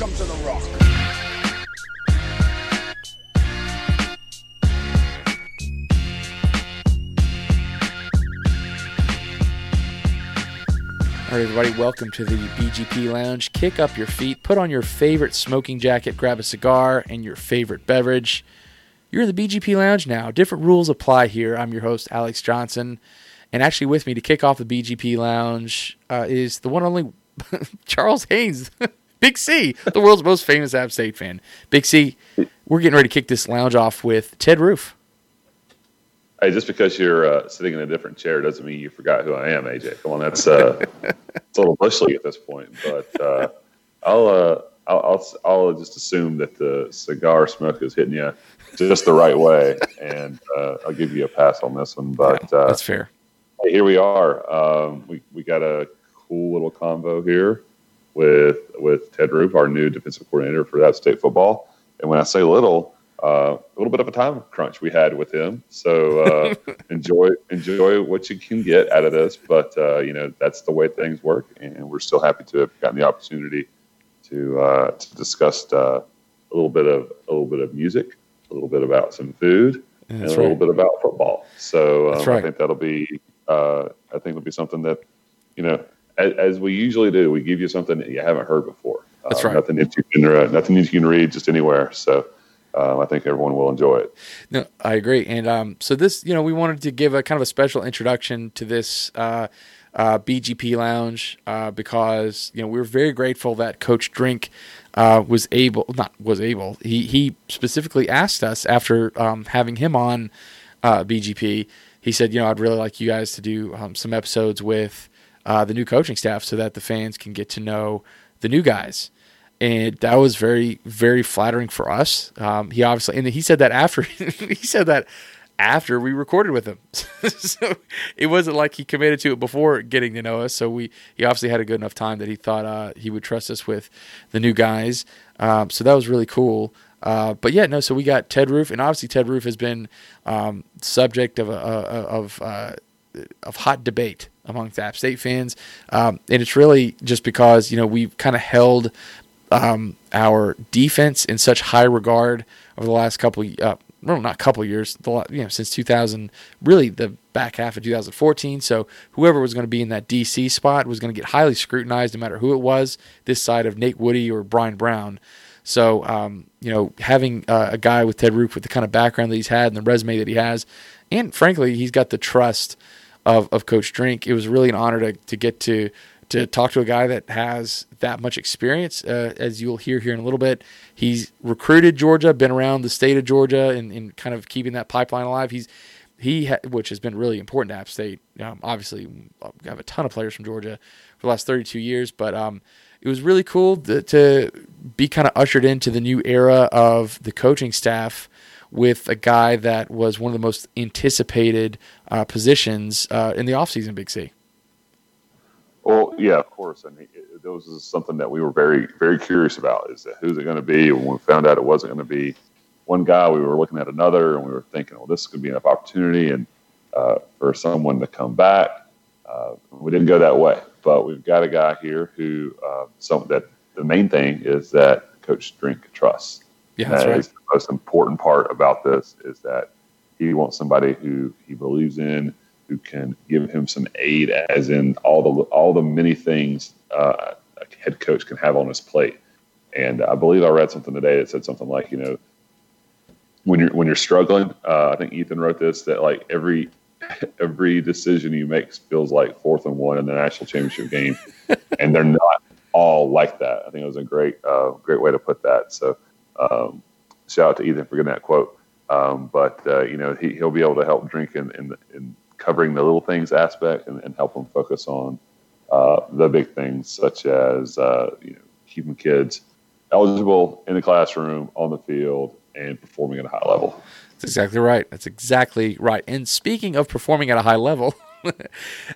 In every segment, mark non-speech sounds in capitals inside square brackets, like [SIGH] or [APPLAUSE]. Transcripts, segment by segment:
Welcome to the Rock. All right, everybody, welcome to the BGP Lounge. Kick up your feet, put on your favorite smoking jacket, grab a cigar, and your favorite beverage. You're in the BGP Lounge now. Different rules apply here. I'm your host, Alex Johnson. And actually, with me to kick off the BGP Lounge uh, is the one only [LAUGHS] Charles Haynes, [LAUGHS] Big C, the world's most famous App State fan. Big C, we're getting ready to kick this lounge off with Ted Roof. Hey, just because you're uh, sitting in a different chair doesn't mean you forgot who I am, AJ. Come on, that's uh, it's a little bushly at this point. But uh, I'll, uh, I'll, I'll I'll just assume that the cigar smoke is hitting you just the right way, and uh, I'll give you a pass on this one. But uh, that's fair. Hey, here we are. Um, we we got a cool little convo here with with Ted Roof, our new defensive coordinator for App State football. And when I say little uh, a little bit of a time crunch we had with him. So uh, [LAUGHS] enjoy enjoy what you can get out of this. But uh, you know that's the way things work, and we're still happy to have gotten the opportunity to uh, to discuss uh, a little bit of a little bit of music, a little bit about some food, and a right. little bit about football. So um, right. I think that'll be uh, I think it'll be something that you know. As, as we usually do, we give you something that you haven't heard before. That's right. Nothing that you can, nothing that you can read just anywhere. So, um, I think everyone will enjoy it. No, I agree. And um, so this, you know, we wanted to give a kind of a special introduction to this uh, uh, BGP Lounge uh, because you know we were very grateful that Coach Drink uh, was able, not was able. He he specifically asked us after um, having him on uh, BGP. He said, you know, I'd really like you guys to do um, some episodes with uh, the new coaching staff so that the fans can get to know the new guys. And that was very very flattering for us. Um, he obviously and he said that after [LAUGHS] he said that after we recorded with him. [LAUGHS] So it wasn't like he committed to it before getting to know us. So we he obviously had a good enough time that he thought uh, he would trust us with the new guys. Um, so that was really cool. Uh, but yeah, no. So we got Ted Roof, and obviously Ted Roof has been um, subject of a, a of uh, of hot debate amongst App State fans, um, and it's really just because you know we've kind of held um, our defense in such high regard over the last couple, uh, well, not couple years, the you know since 2000, really the back half of 2014. So whoever was going to be in that DC spot was going to get highly scrutinized, no matter who it was, this side of Nate Woody or Bryan Brown. So um, you know, having uh, a guy with Ted Roof with the kind of background that he's had and the resume that he has, and frankly, he's got the trust of, of Coach Drink. It was really an honor to to get to to talk to a guy that has that much experience. Uh, as you'll hear here in a little bit, he's recruited Georgia, been around the state of Georgia, and, and kind of keeping that pipeline alive. He's he ha- which has been really important to App State. Um, obviously, we have a ton of players from Georgia for the last 32 years, but um, it was really cool to, to be kind of ushered into the new era of the coaching staff with a guy that was one of the most anticipated uh, positions uh, in the offseason, Big C. Well, yeah, of course. I mean, it, those is something that we were very, very curious about. Is that who's it going to be? When we found out it wasn't going to be one guy, we were looking at another, and we were thinking, well, this could be enough opportunity and uh, for someone to come back. Uh, we didn't go that way, but we've got a guy here who, uh, some that the main thing is that Coach Drink trusts. Yeah, that's that right. is most important part about this is that he wants somebody who he believes in, who can give him some aid, as in all the all the many things uh, a head coach can have on his plate. And I believe I read something today that said something like, you know, when you're when you're struggling, uh, I think Ethan wrote this that like every [LAUGHS] every decision you make feels like fourth and one in the national championship game, and they're not all like that. I think it was a great uh, great way to put that. So um, shout out to Ethan for getting that quote. Um, but uh, you know he, he'll be able to help drink in, in, in covering the little things aspect and, and help them focus on uh, the big things such as uh, you know keeping kids eligible in the classroom on the field and performing at a high level. That's exactly right. That's exactly right. And speaking of performing at a high level, [LAUGHS]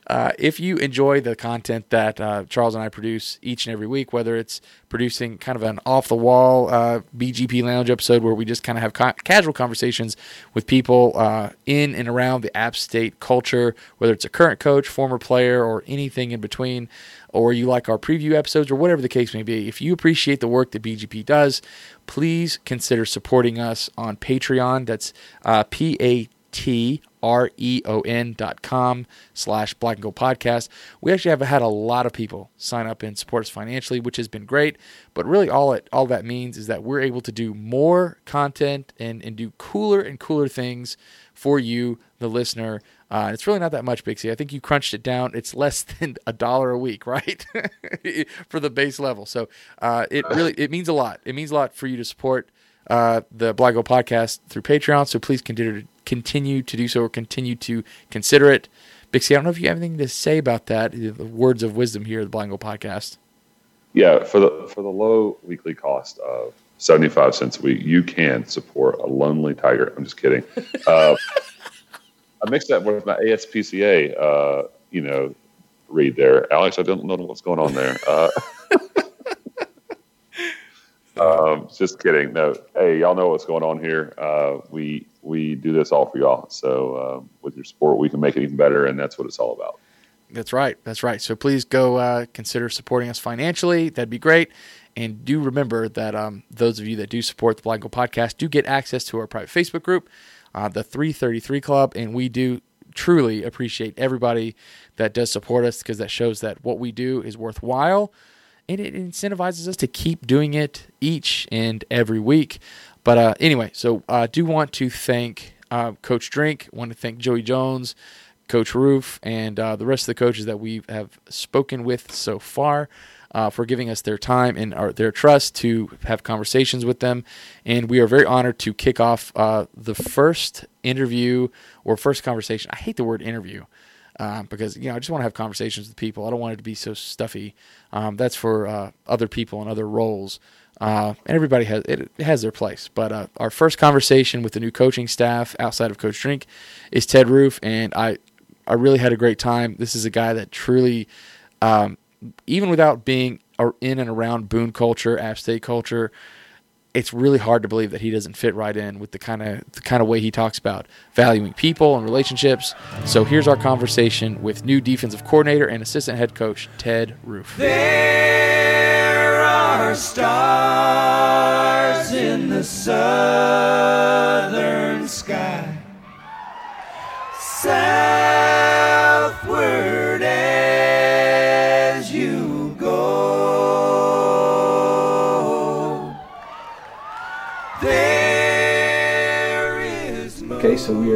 uh, if you enjoy the content that uh, Charles and I produce each and every week, whether it's producing kind of an off the wall uh, BGP Lounge episode where we just kind of have ca- casual conversations with people uh, in and around the App State culture, whether it's a current coach, former player, or anything in between, or you like our preview episodes, or whatever the case may be, if you appreciate the work that BGP does, please consider supporting us on Patreon. That's uh, P A T R E O N dot com slash black and gold podcast. We actually have had a lot of people sign up and support us financially, which has been great. But really all it all that means is that we're able to do more content and, and do cooler and cooler things for you, the listener. Uh, it's really not that much, Big C. I think you crunched it down. It's less [LAUGHS] than a dollar a week, right, [LAUGHS] for the base level. So uh, it really it means a lot. It means a lot for you to support uh, the Black Gold podcast through Patreon. So please continue to continue to do so or continue to consider it. Big C, I don't know if you have anything to say about that. The words of wisdom here at the Gold podcast. Yeah, for the for the low weekly cost of seventy five cents a week, you can support a lonely tiger. I'm just kidding. [LAUGHS] Uh, I mixed that with my ASPCA, uh, you know, read there. Alex, I don't know what's going on there. Uh, [LAUGHS] um, just kidding. No, hey, y'all know what's going on here. Uh, we we do this all for y'all. So uh, with your support, we can make it even better, and that's what it's all about. That's right. That's right. So please go uh, consider supporting us financially. That'd be great. And do remember that um, those of you that do support the Blind podcast do get access to our private Facebook group, uh, the 333 Club, and we do truly appreciate everybody that does support us because that shows that what we do is worthwhile and it incentivizes us to keep doing it each and every week. But uh, anyway, so I do want to thank uh, Coach Drink, want to thank Joey Jones, Coach Roof, and uh, the rest of the coaches that we have spoken with so far. Uh, for giving us their time and our, their trust to have conversations with them. And we are very honored to kick off uh, the first interview or first conversation. I hate the word interview uh, because you know I just want to have conversations with people. I don't want it to be so stuffy. Um, that's for uh, other people and other roles. Uh, and everybody has it, has their place. But uh, our first conversation with the new coaching staff outside of Coach Drink is Ted Roof, and I I really had a great time. This is a guy that truly, um, even without being in and around Boone culture, App State culture, it's really hard to believe that he doesn't fit right in with the kind of the kind of way he talks about valuing people and relationships. So here's our conversation with new defensive coordinator and assistant head coach Ted Roof. There are stars in the southern sky.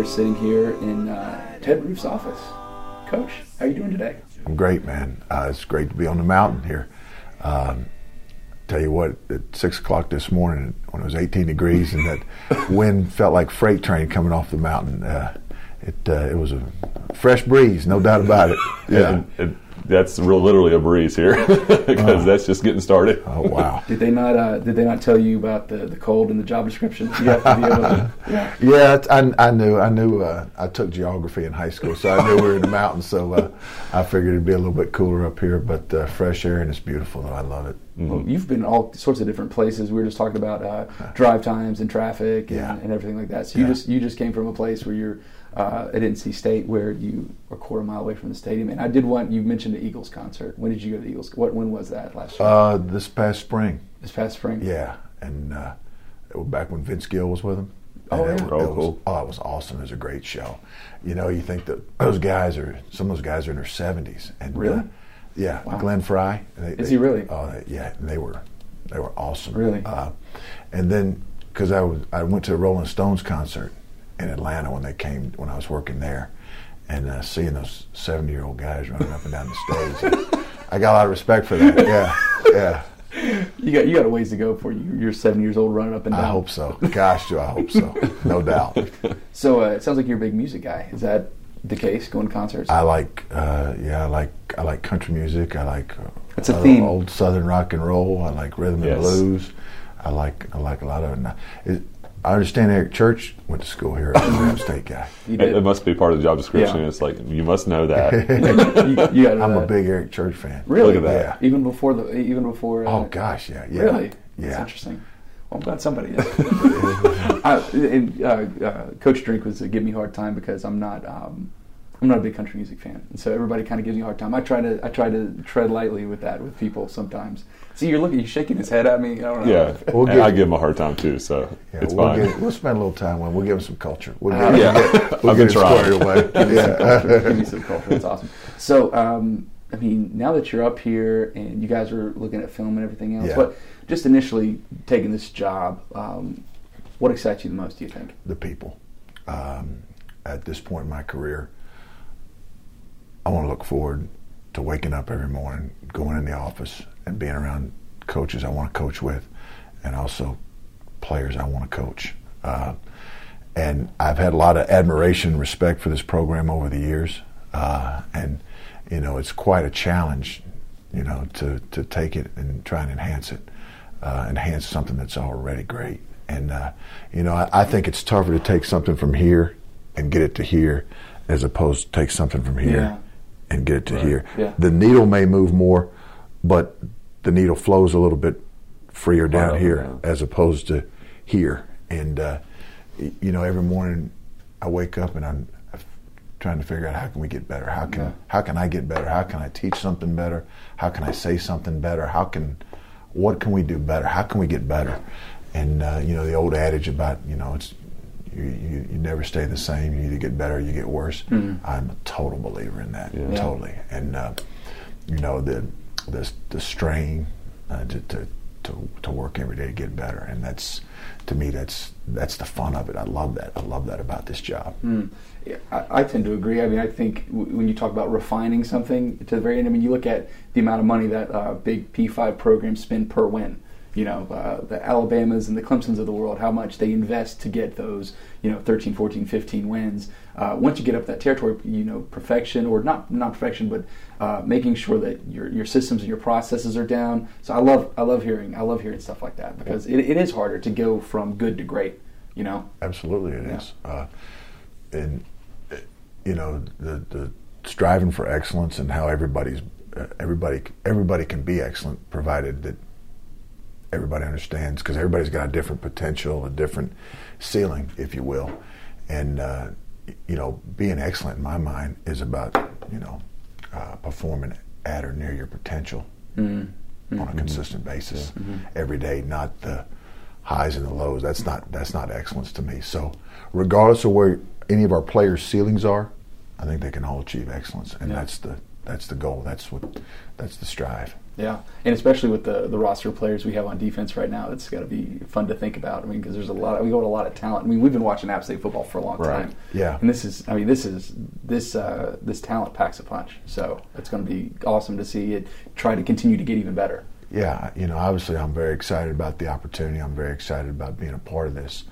Sitting here in uh, Ted Roof's office. Coach, how are you doing today? I'm great, man. Uh, it's great to be on the mountain here. Um, tell you what, at six o'clock this morning, when it was 18 degrees and that [LAUGHS] wind felt like freight train coming off the mountain, uh, it uh, it was a fresh breeze, no doubt about it. Yeah, it, that's real literally a breeze here [LAUGHS] because uh, that's just getting started. Oh wow! [LAUGHS] did they not uh, Did they not tell you about the, the cold in the job description? [LAUGHS] You have to be able to. Yeah, yeah I, I knew. I knew. Uh, I took geography in high school, so I knew we were in the mountains. So uh, I figured it'd be a little bit cooler up here, but uh, fresh air and it's beautiful. Though I love it. Mm-hmm. Well, you've been all sorts of different places. We were just talking about uh, drive times and traffic and, yeah. and everything like that. So you yeah. just you just came from a place where you're uh, at NC State where you are a quarter mile away from the stadium. And I did want you mentioned the Eagles concert. When did you go to the Eagles? What when was that last year? Uh, this past spring. This past spring. Yeah, and uh, back when Vince Gill was with them. Oh, yeah. It, oh, it was, oh, it was awesome. It was a great show. You know, you think that those guys are some of those guys are in their seventies, and uh, really, yeah, wow. Glenn Frey. They, Is they, he really? Oh, they, yeah, they were they were awesome. Really, uh, and then because I was I went to a Rolling Stones concert in Atlanta when they came when I was working there, and uh, seeing those seventy year old guys running up and down the stage, [LAUGHS] I got a lot of respect for that. Yeah, yeah. You got you got a ways to go before you. You're seven years old running up and down. I hope so. Gosh, do I hope so? No doubt. [LAUGHS] So uh, it sounds like you're a big music guy. Is that the case? Going to concerts? I like, uh, yeah, I like I like country music. I like it's a theme. Old Southern rock and roll. I like rhythm and blues. I like I like a lot of it. It, I understand Eric Church went to school here. as an App State guy. [LAUGHS] It, it must be part of the job description. Yeah. It's like you must know [LAUGHS] that. you, [LAUGHS] you got I'm uh, a big Eric Church fan. Really? Look at that. Yeah. Even before the even before. Uh, Oh gosh, yeah, yeah. Really? That's Yeah. interesting. Well, I'm glad somebody is. I, and, uh, uh, Coach Drink was uh, giving me a hard time because I'm not. Um, I'm not a big country music fan, and so everybody kind of gives me a hard time. I try to I try to tread lightly with that with people sometimes. See, you're looking, you're shaking his head at me. I don't know. yeah, We'll And get- I give him a hard time too, so Yeah, it's we'll, fine. get, we'll spend a little time with him. We'll give him some culture. We'll Uh, get, yeah. [LAUGHS] we'll get, we'll I've get been it squared trying. away. yeah. [LAUGHS] Give me some culture. That's awesome. So, um, I mean, now that you're up here and you guys are looking at film and everything else, Yeah. what just initially taking this job, um, what excites you the most? Do you think? the people. Um, at this point in my career, I want to look forward to waking up every morning, going in the office, and being around coaches I want to coach with, and also players I want to coach. Uh, and I've had a lot of admiration and respect for this program over the years, uh, and you know it's quite a challenge, you know, to to take it and try and enhance it, uh, enhance something that's already great. And uh, you know, I, I think it's tougher to take something from here and get it to here, as opposed to take something from here Yeah. And get it to Right. here. Yeah. The needle may move more, but the needle flows a little bit freer down Right, here yeah. as opposed to here. And uh, you know, every morning I wake up and I'm trying to figure out how can we get better? How can Yeah. how can I get better? How can I teach something better? How can I say something better? How can what can we do better? How can we get better? And uh, you know, the old adage about you know it's you, you, you never stay the same. You either get better or you get worse. I'm a total believer in that. Yeah. Totally. And uh, you know the the the strain uh, to, to to to work every day to get better, and that's to me that's that's the fun of it. I love that. I love that about this job. Mm. I, I tend to agree. I mean, I think w- when you talk about refining something to the very end, I mean, you look at the amount of money that uh, big P5 programs spend per win. You know, uh, the Alabamas and the Clemsons of the world, how much they invest to get those, you know, 13, 14, 15 wins. Uh, once you get up that territory, you know, perfection or not not perfection, but uh, making sure that your your systems and your processes are down. So I love I love hearing I love hearing stuff like that because it, it is harder to go from good to great. You know. Absolutely, it Yeah. is. Uh, and you know the the striving for excellence and how everybody's uh, everybody everybody can be excellent provided that everybody understands because everybody's got a different potential, a different ceiling, if you will, and uh, you know being excellent in my mind is about you know uh, performing at or near your potential on a consistent basis every day, not the highs and the lows. That's not that's not excellence to me. So, regardless of where any of our players' ceilings are, I think they can all achieve excellence, and Yeah. that's the that's the goal. That's what that's the strive. Yeah, and especially with the the roster of players we have on defense right now, it's got to be fun to think about. I mean, because there's a lot, we got a lot of talent. I mean, we've been watching App State football for a long Right. time. Yeah. and this is, I mean, this is this uh, this talent packs a punch. So it's going to be awesome to see it try to continue to get even better. Yeah, you know, obviously, I'm very excited about the opportunity. I'm very excited about being a part of this,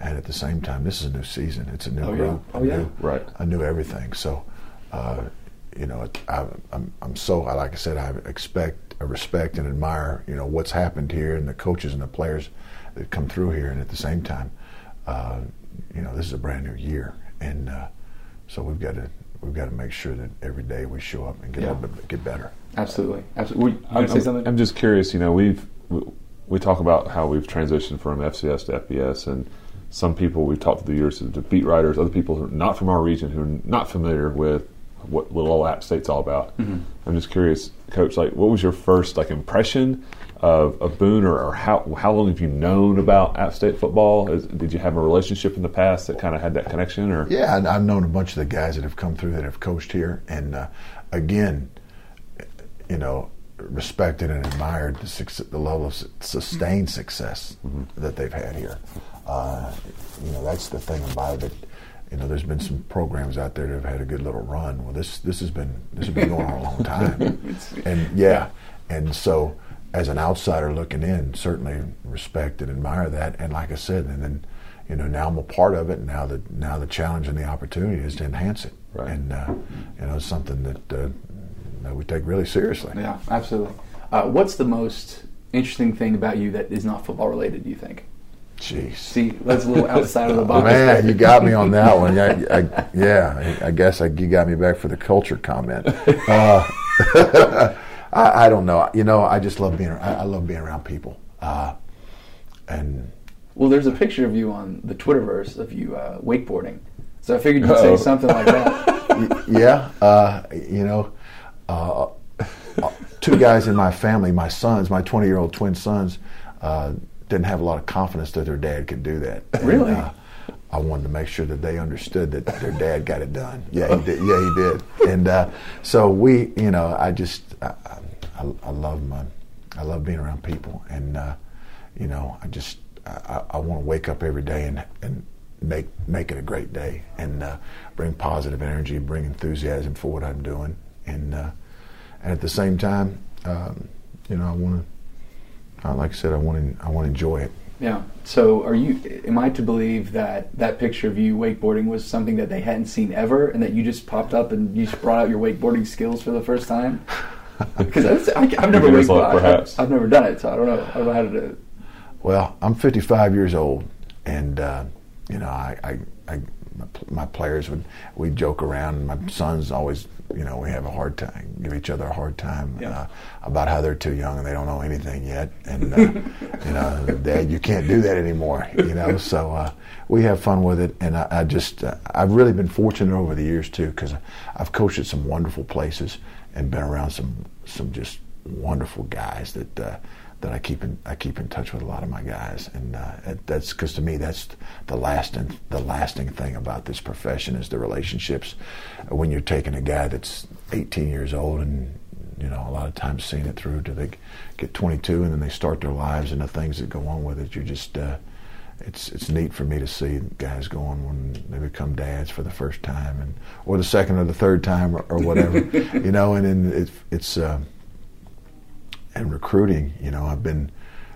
and at the same time, this is a new season. It's a new Oh, yeah. group, Oh, a yeah. new, Right. a new everything. So, uh, you know, it, I, I'm I'm so like I said, I expect, I respect, and admire you know what's happened here and the coaches and the players that come through here, and at the same time, uh, you know, this is a brand new year, and uh, so we've got to we've got to make sure that every day we show up and get Yeah. a little bit, get better. Absolutely, absolutely. Were you I'm, say I'm- something? I'm just curious. You know, we've we, we talk about how we've transitioned from FCS to FBS, and some people we've talked through the years to beat writers, other people who are not from our region who are not familiar with what Little App State's all about. I'm just curious, Coach. Like, what was your first like impression of, of Boone, or, or how how long have you known about App State football? Is, did you have a relationship in the past that kind of had that connection, or Yeah, and I've known a bunch of the guys that have come through that have coached here, and uh, again, you know, respected and admired the, success, the level of sustained success that they've had here. Uh, you know, that's the thing about it. You know, there's been some programs out there that have had a good little run. Well, this this has been this has been going on a long time, [LAUGHS] and yeah, and so as an outsider looking in, certainly respect and admire that. And like I said, and then you know now I'm a part of it. And now the now the challenge and the opportunity is to enhance it, Right. and uh, you know it's something that uh, that we take really seriously. yeah, absolutely. Uh, what's the most interesting thing about you that is not football related? Do you think? Jeez. See, that's a little outside of the box. Man, you got me on that one. I, I, yeah, I guess I, you got me back for the culture comment. Uh, [LAUGHS] I, I, don't know. You know, I just love being. I, I love being around people. Uh, and well, there's a picture of you on the Twitterverse of you uh, wakeboarding. So I figured you'd Uh-oh. say something like that. [LAUGHS] yeah, uh, you know, uh, two guys in my family, my sons, my 20 year old twin sons uh, didn't have a lot of confidence that their dad could do that. Really? And, uh, I wanted to make sure that they understood that their dad got it done. Yeah, he did. Yeah, he did. And uh, so we, you know, I just, I, I, I, love my, I love being around people, and uh, you know, I just, I, I want to wake up every day and and make make it a great day, and uh, bring positive energy, bring enthusiasm for what I'm doing, and uh, and at the same time, um, you know, I want to uh, like I said, I want to I want to enjoy it. Yeah. So, are you? Am I to believe that that picture of you wakeboarding was something that they hadn't seen ever, and that you just popped up and you just brought out your wakeboarding skills for the first time? [LAUGHS] Because I've never wakeboarded. Perhaps I've never done it, so I don't know. I don't know how to do it. Well, I'm 55 years old, and uh, you know, I, I, I my my players would we joke around. My sons always, you know, we have a hard time, give each other a hard time yeah. uh, about how they're too young and they don't know anything yet. And uh, [LAUGHS] you know, Dad, you can't do that anymore. You know, [LAUGHS] so uh, we have fun with it. And I, I just, uh, I've really been fortunate over the years too, because I've coached at some wonderful places and been around some some just wonderful guys that uh, that I keep in I keep in touch with a lot of my guys, and uh, that's because to me that's the lasting the lasting thing about this profession is the relationships. When you're taking a guy that's 18 years old and you know a lot of times seeing it through to they get 22 and then they start their lives and the things that go on with it, you're just uh, it's it's neat for me to see guys going when they become dads for the first time and or the second or the third time or, or whatever, [LAUGHS] you know, and then it, it's. Uh, and recruiting, you know, I've been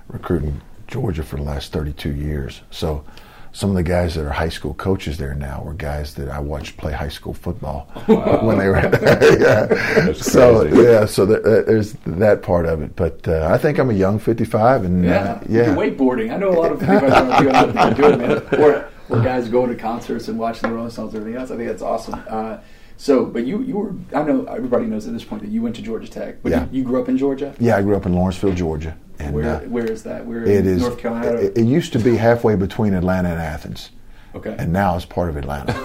recruiting Georgia for the last 32 years. So some of the guys that are high school coaches there now were guys that I watched play high school football wow. when they were [LAUGHS] [LAUGHS] yeah. so yeah, so there's that part of it. But uh, I think I'm a young 55, and yeah, uh, yeah. wakeboarding. I know a lot of 55 do it, Or, or guys going to concerts and watching the Rolling Stones and everything else. I think that's awesome. Uh, so, but you you were I know everybody knows at this point that you went to Georgia Tech. But yeah. you, you grew up in Georgia. Yeah, I grew up in Lawrenceville, Georgia. And where uh, where is that? Where it is North Carolina? It, it, used to be halfway between Atlanta and Athens. Okay. And now it's part of Atlanta. [LAUGHS]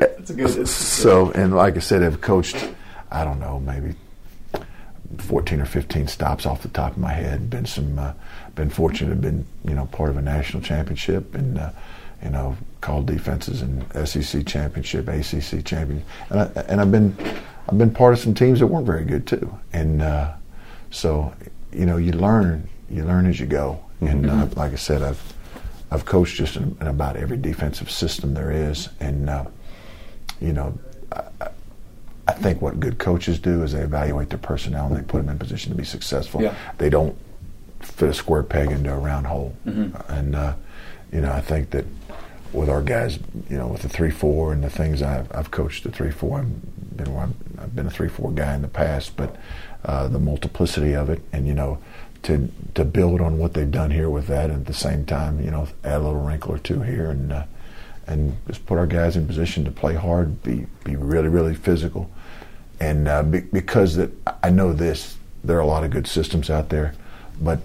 That's a good. So, and like I said, I've coached. I don't know, maybe 14 or 15 stops off the top of my head. Been some, uh, been fortunate, to have been you know part of a national championship, and uh, you know, called defenses in SEC championship, ACC champion, and, I, and I've been I've been part of some teams that weren't very good too, and uh, so you know you learn you learn as you go, and uh, mm-hmm. uh, like I said, I've I've coached just in, in, about every defensive system there is, and uh, you know. I, I think what good coaches do is they evaluate their personnel and they put them in position to be successful. Yeah. They don't fit a square peg into a round hole. Mm-hmm. And, uh, you know, I think that with our guys, you know, with the three four and the things I've, I've coached the three four. I've been I've been a three four guy in the past, but uh, the multiplicity of it, and you know, to to build on what they've done here with that, and at the same time, you know, add a little wrinkle or two here, and uh, and just put our guys in position to play hard, be be really really physical, and uh, be, because that I know this, there are a lot of good systems out there, but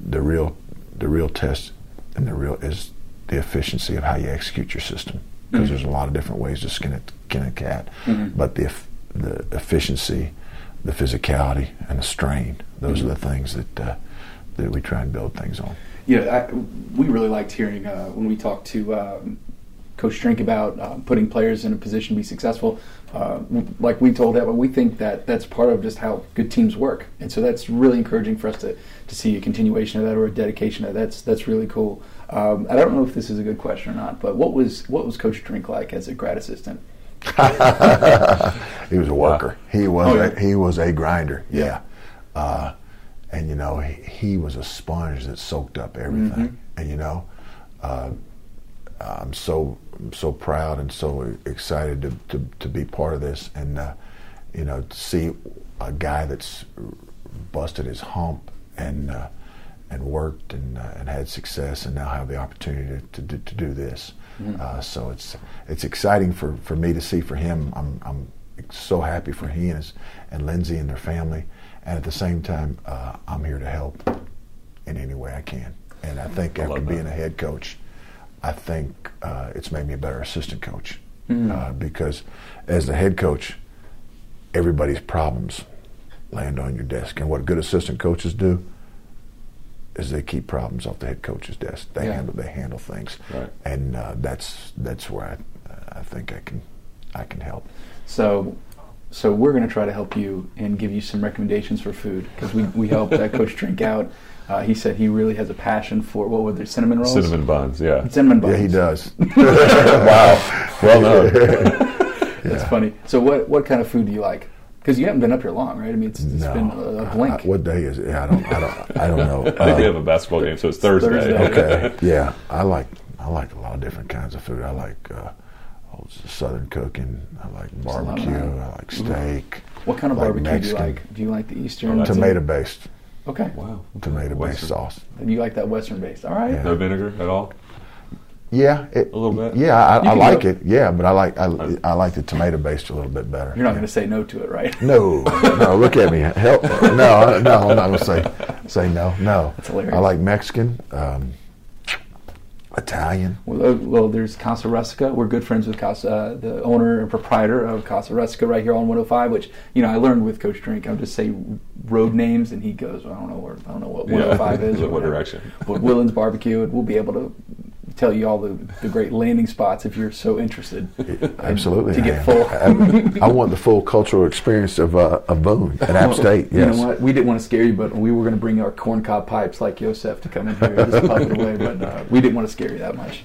the real the real test and the real is the efficiency of how you execute your system because mm-hmm. there's a lot of different ways to skin, it, skin a cat. Mm-hmm. But the the efficiency, the physicality, and the strain those mm-hmm. are the things that uh, that we try and build things on. Yeah, I, we really liked hearing uh, when we talked to um, Coach Drink about uh, putting players in a position to be successful. Uh, like we told that, but we think that that's part of just how good teams work, and so that's really encouraging for us to, to see a continuation of that or a dedication of that. That's that's really cool. Um, I don't know if this is a good question or not, but what was what was Coach Drink like as a grad assistant? [LAUGHS] he was a worker. He was oh, yeah. a, he was a grinder. Yeah, uh, and you know he, he, was a sponge that soaked up everything. Mm-hmm. And you know, uh, I'm so I'm so proud and so excited to to, to be part of this, and uh, you know to see a guy that's busted his hump and uh, and worked and uh, and had success, and now have the opportunity to to, do- to do this. Uh, so it's it's exciting for, for me to see for him. I'm I'm so happy for he and his, and Lindsay and their family, and at the same time, uh, I'm here to help in any way I can. And I think after love that. being a head coach, I think uh, it's made me a better assistant coach uh, because as the head coach, everybody's problems land on your desk, and what good assistant coaches do is they keep problems off the head coach's desk. They Yeah. handle they handle things, Right. and uh, that's that's where I I think I can I can help. So, so we're going to try to help you and give you some recommendations for food because we, we helped uh, Coach [LAUGHS] Drink out. Uh, he said he really has a passion for what were they cinnamon rolls? Cinnamon buns, yeah. Cinnamon buns. Yeah, he does. [LAUGHS] [LAUGHS] wow. Well known. That's funny. So what what kind of food do you like? Because you haven't been up here long, right? I mean, it's, it's no, been a, a blink. I- what day is it? I don't I don't I don't know. [LAUGHS] I think we Uh, have a basketball game, so it's Thursday. Thursday. okay. [LAUGHS] Yeah, I like I like a lot of different kinds of food. I like uh, oh, Southern cooking. I like a lot of barbecue. I like steak. what kind of like barbecue Mexican. do you like? Do you like the Eastern? Oh, Tomato based. Okay. Wow. Tomato based Western. sauce. You like that Western based? All right. Yeah. No vinegar at all? Yeah, it, A little bit? Yeah, I, I like go- it. Yeah, but I like I, I like the tomato based a little bit better. You're not going to say no to it, right? No, no. Look at me. Help. No, no. I'm not gonna say say no. No. That's hilarious. I like Mexican, um, Italian. Well, uh, well, there's Casa Rustica. We're good friends with Casa, uh, the owner and proprietor of Casa Rustica right here on 105. Which you know, I learned with Coach Drink. I'll just say road names, and he goes, well, "I don't know where, I don't know what 105 is or [LAUGHS] What whatever." direction? But Willen's Barbecue, and we'll be able to tell you all the, the great landing spots if you're so interested. [LAUGHS] Absolutely. To I get full. I, I want the full cultural experience of uh, of Boone at App State. You know what? We didn't want to scare you, but we were going to bring our corncob pipes like Yosef to come in here and just puff it away. But uh, we didn't want to scare you that much.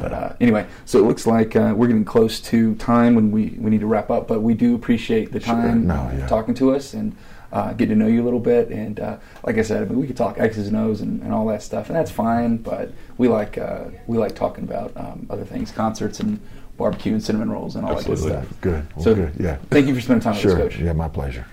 But uh, anyway, so it looks like uh, we're getting close to time when we, we need to wrap up. But we do appreciate the Sure. time No, uh, yeah. talking to us and uh, getting to know you a little bit. And uh, like I said, I mean, we could talk X's and O's and, and all that stuff, and that's fine. But we like uh, we like talking about um, other things, concerts and barbecue and cinnamon rolls and all Absolutely. that good stuff. Good. Well, so good. Yeah. thank you for spending time with us, Coach. Yeah, my pleasure.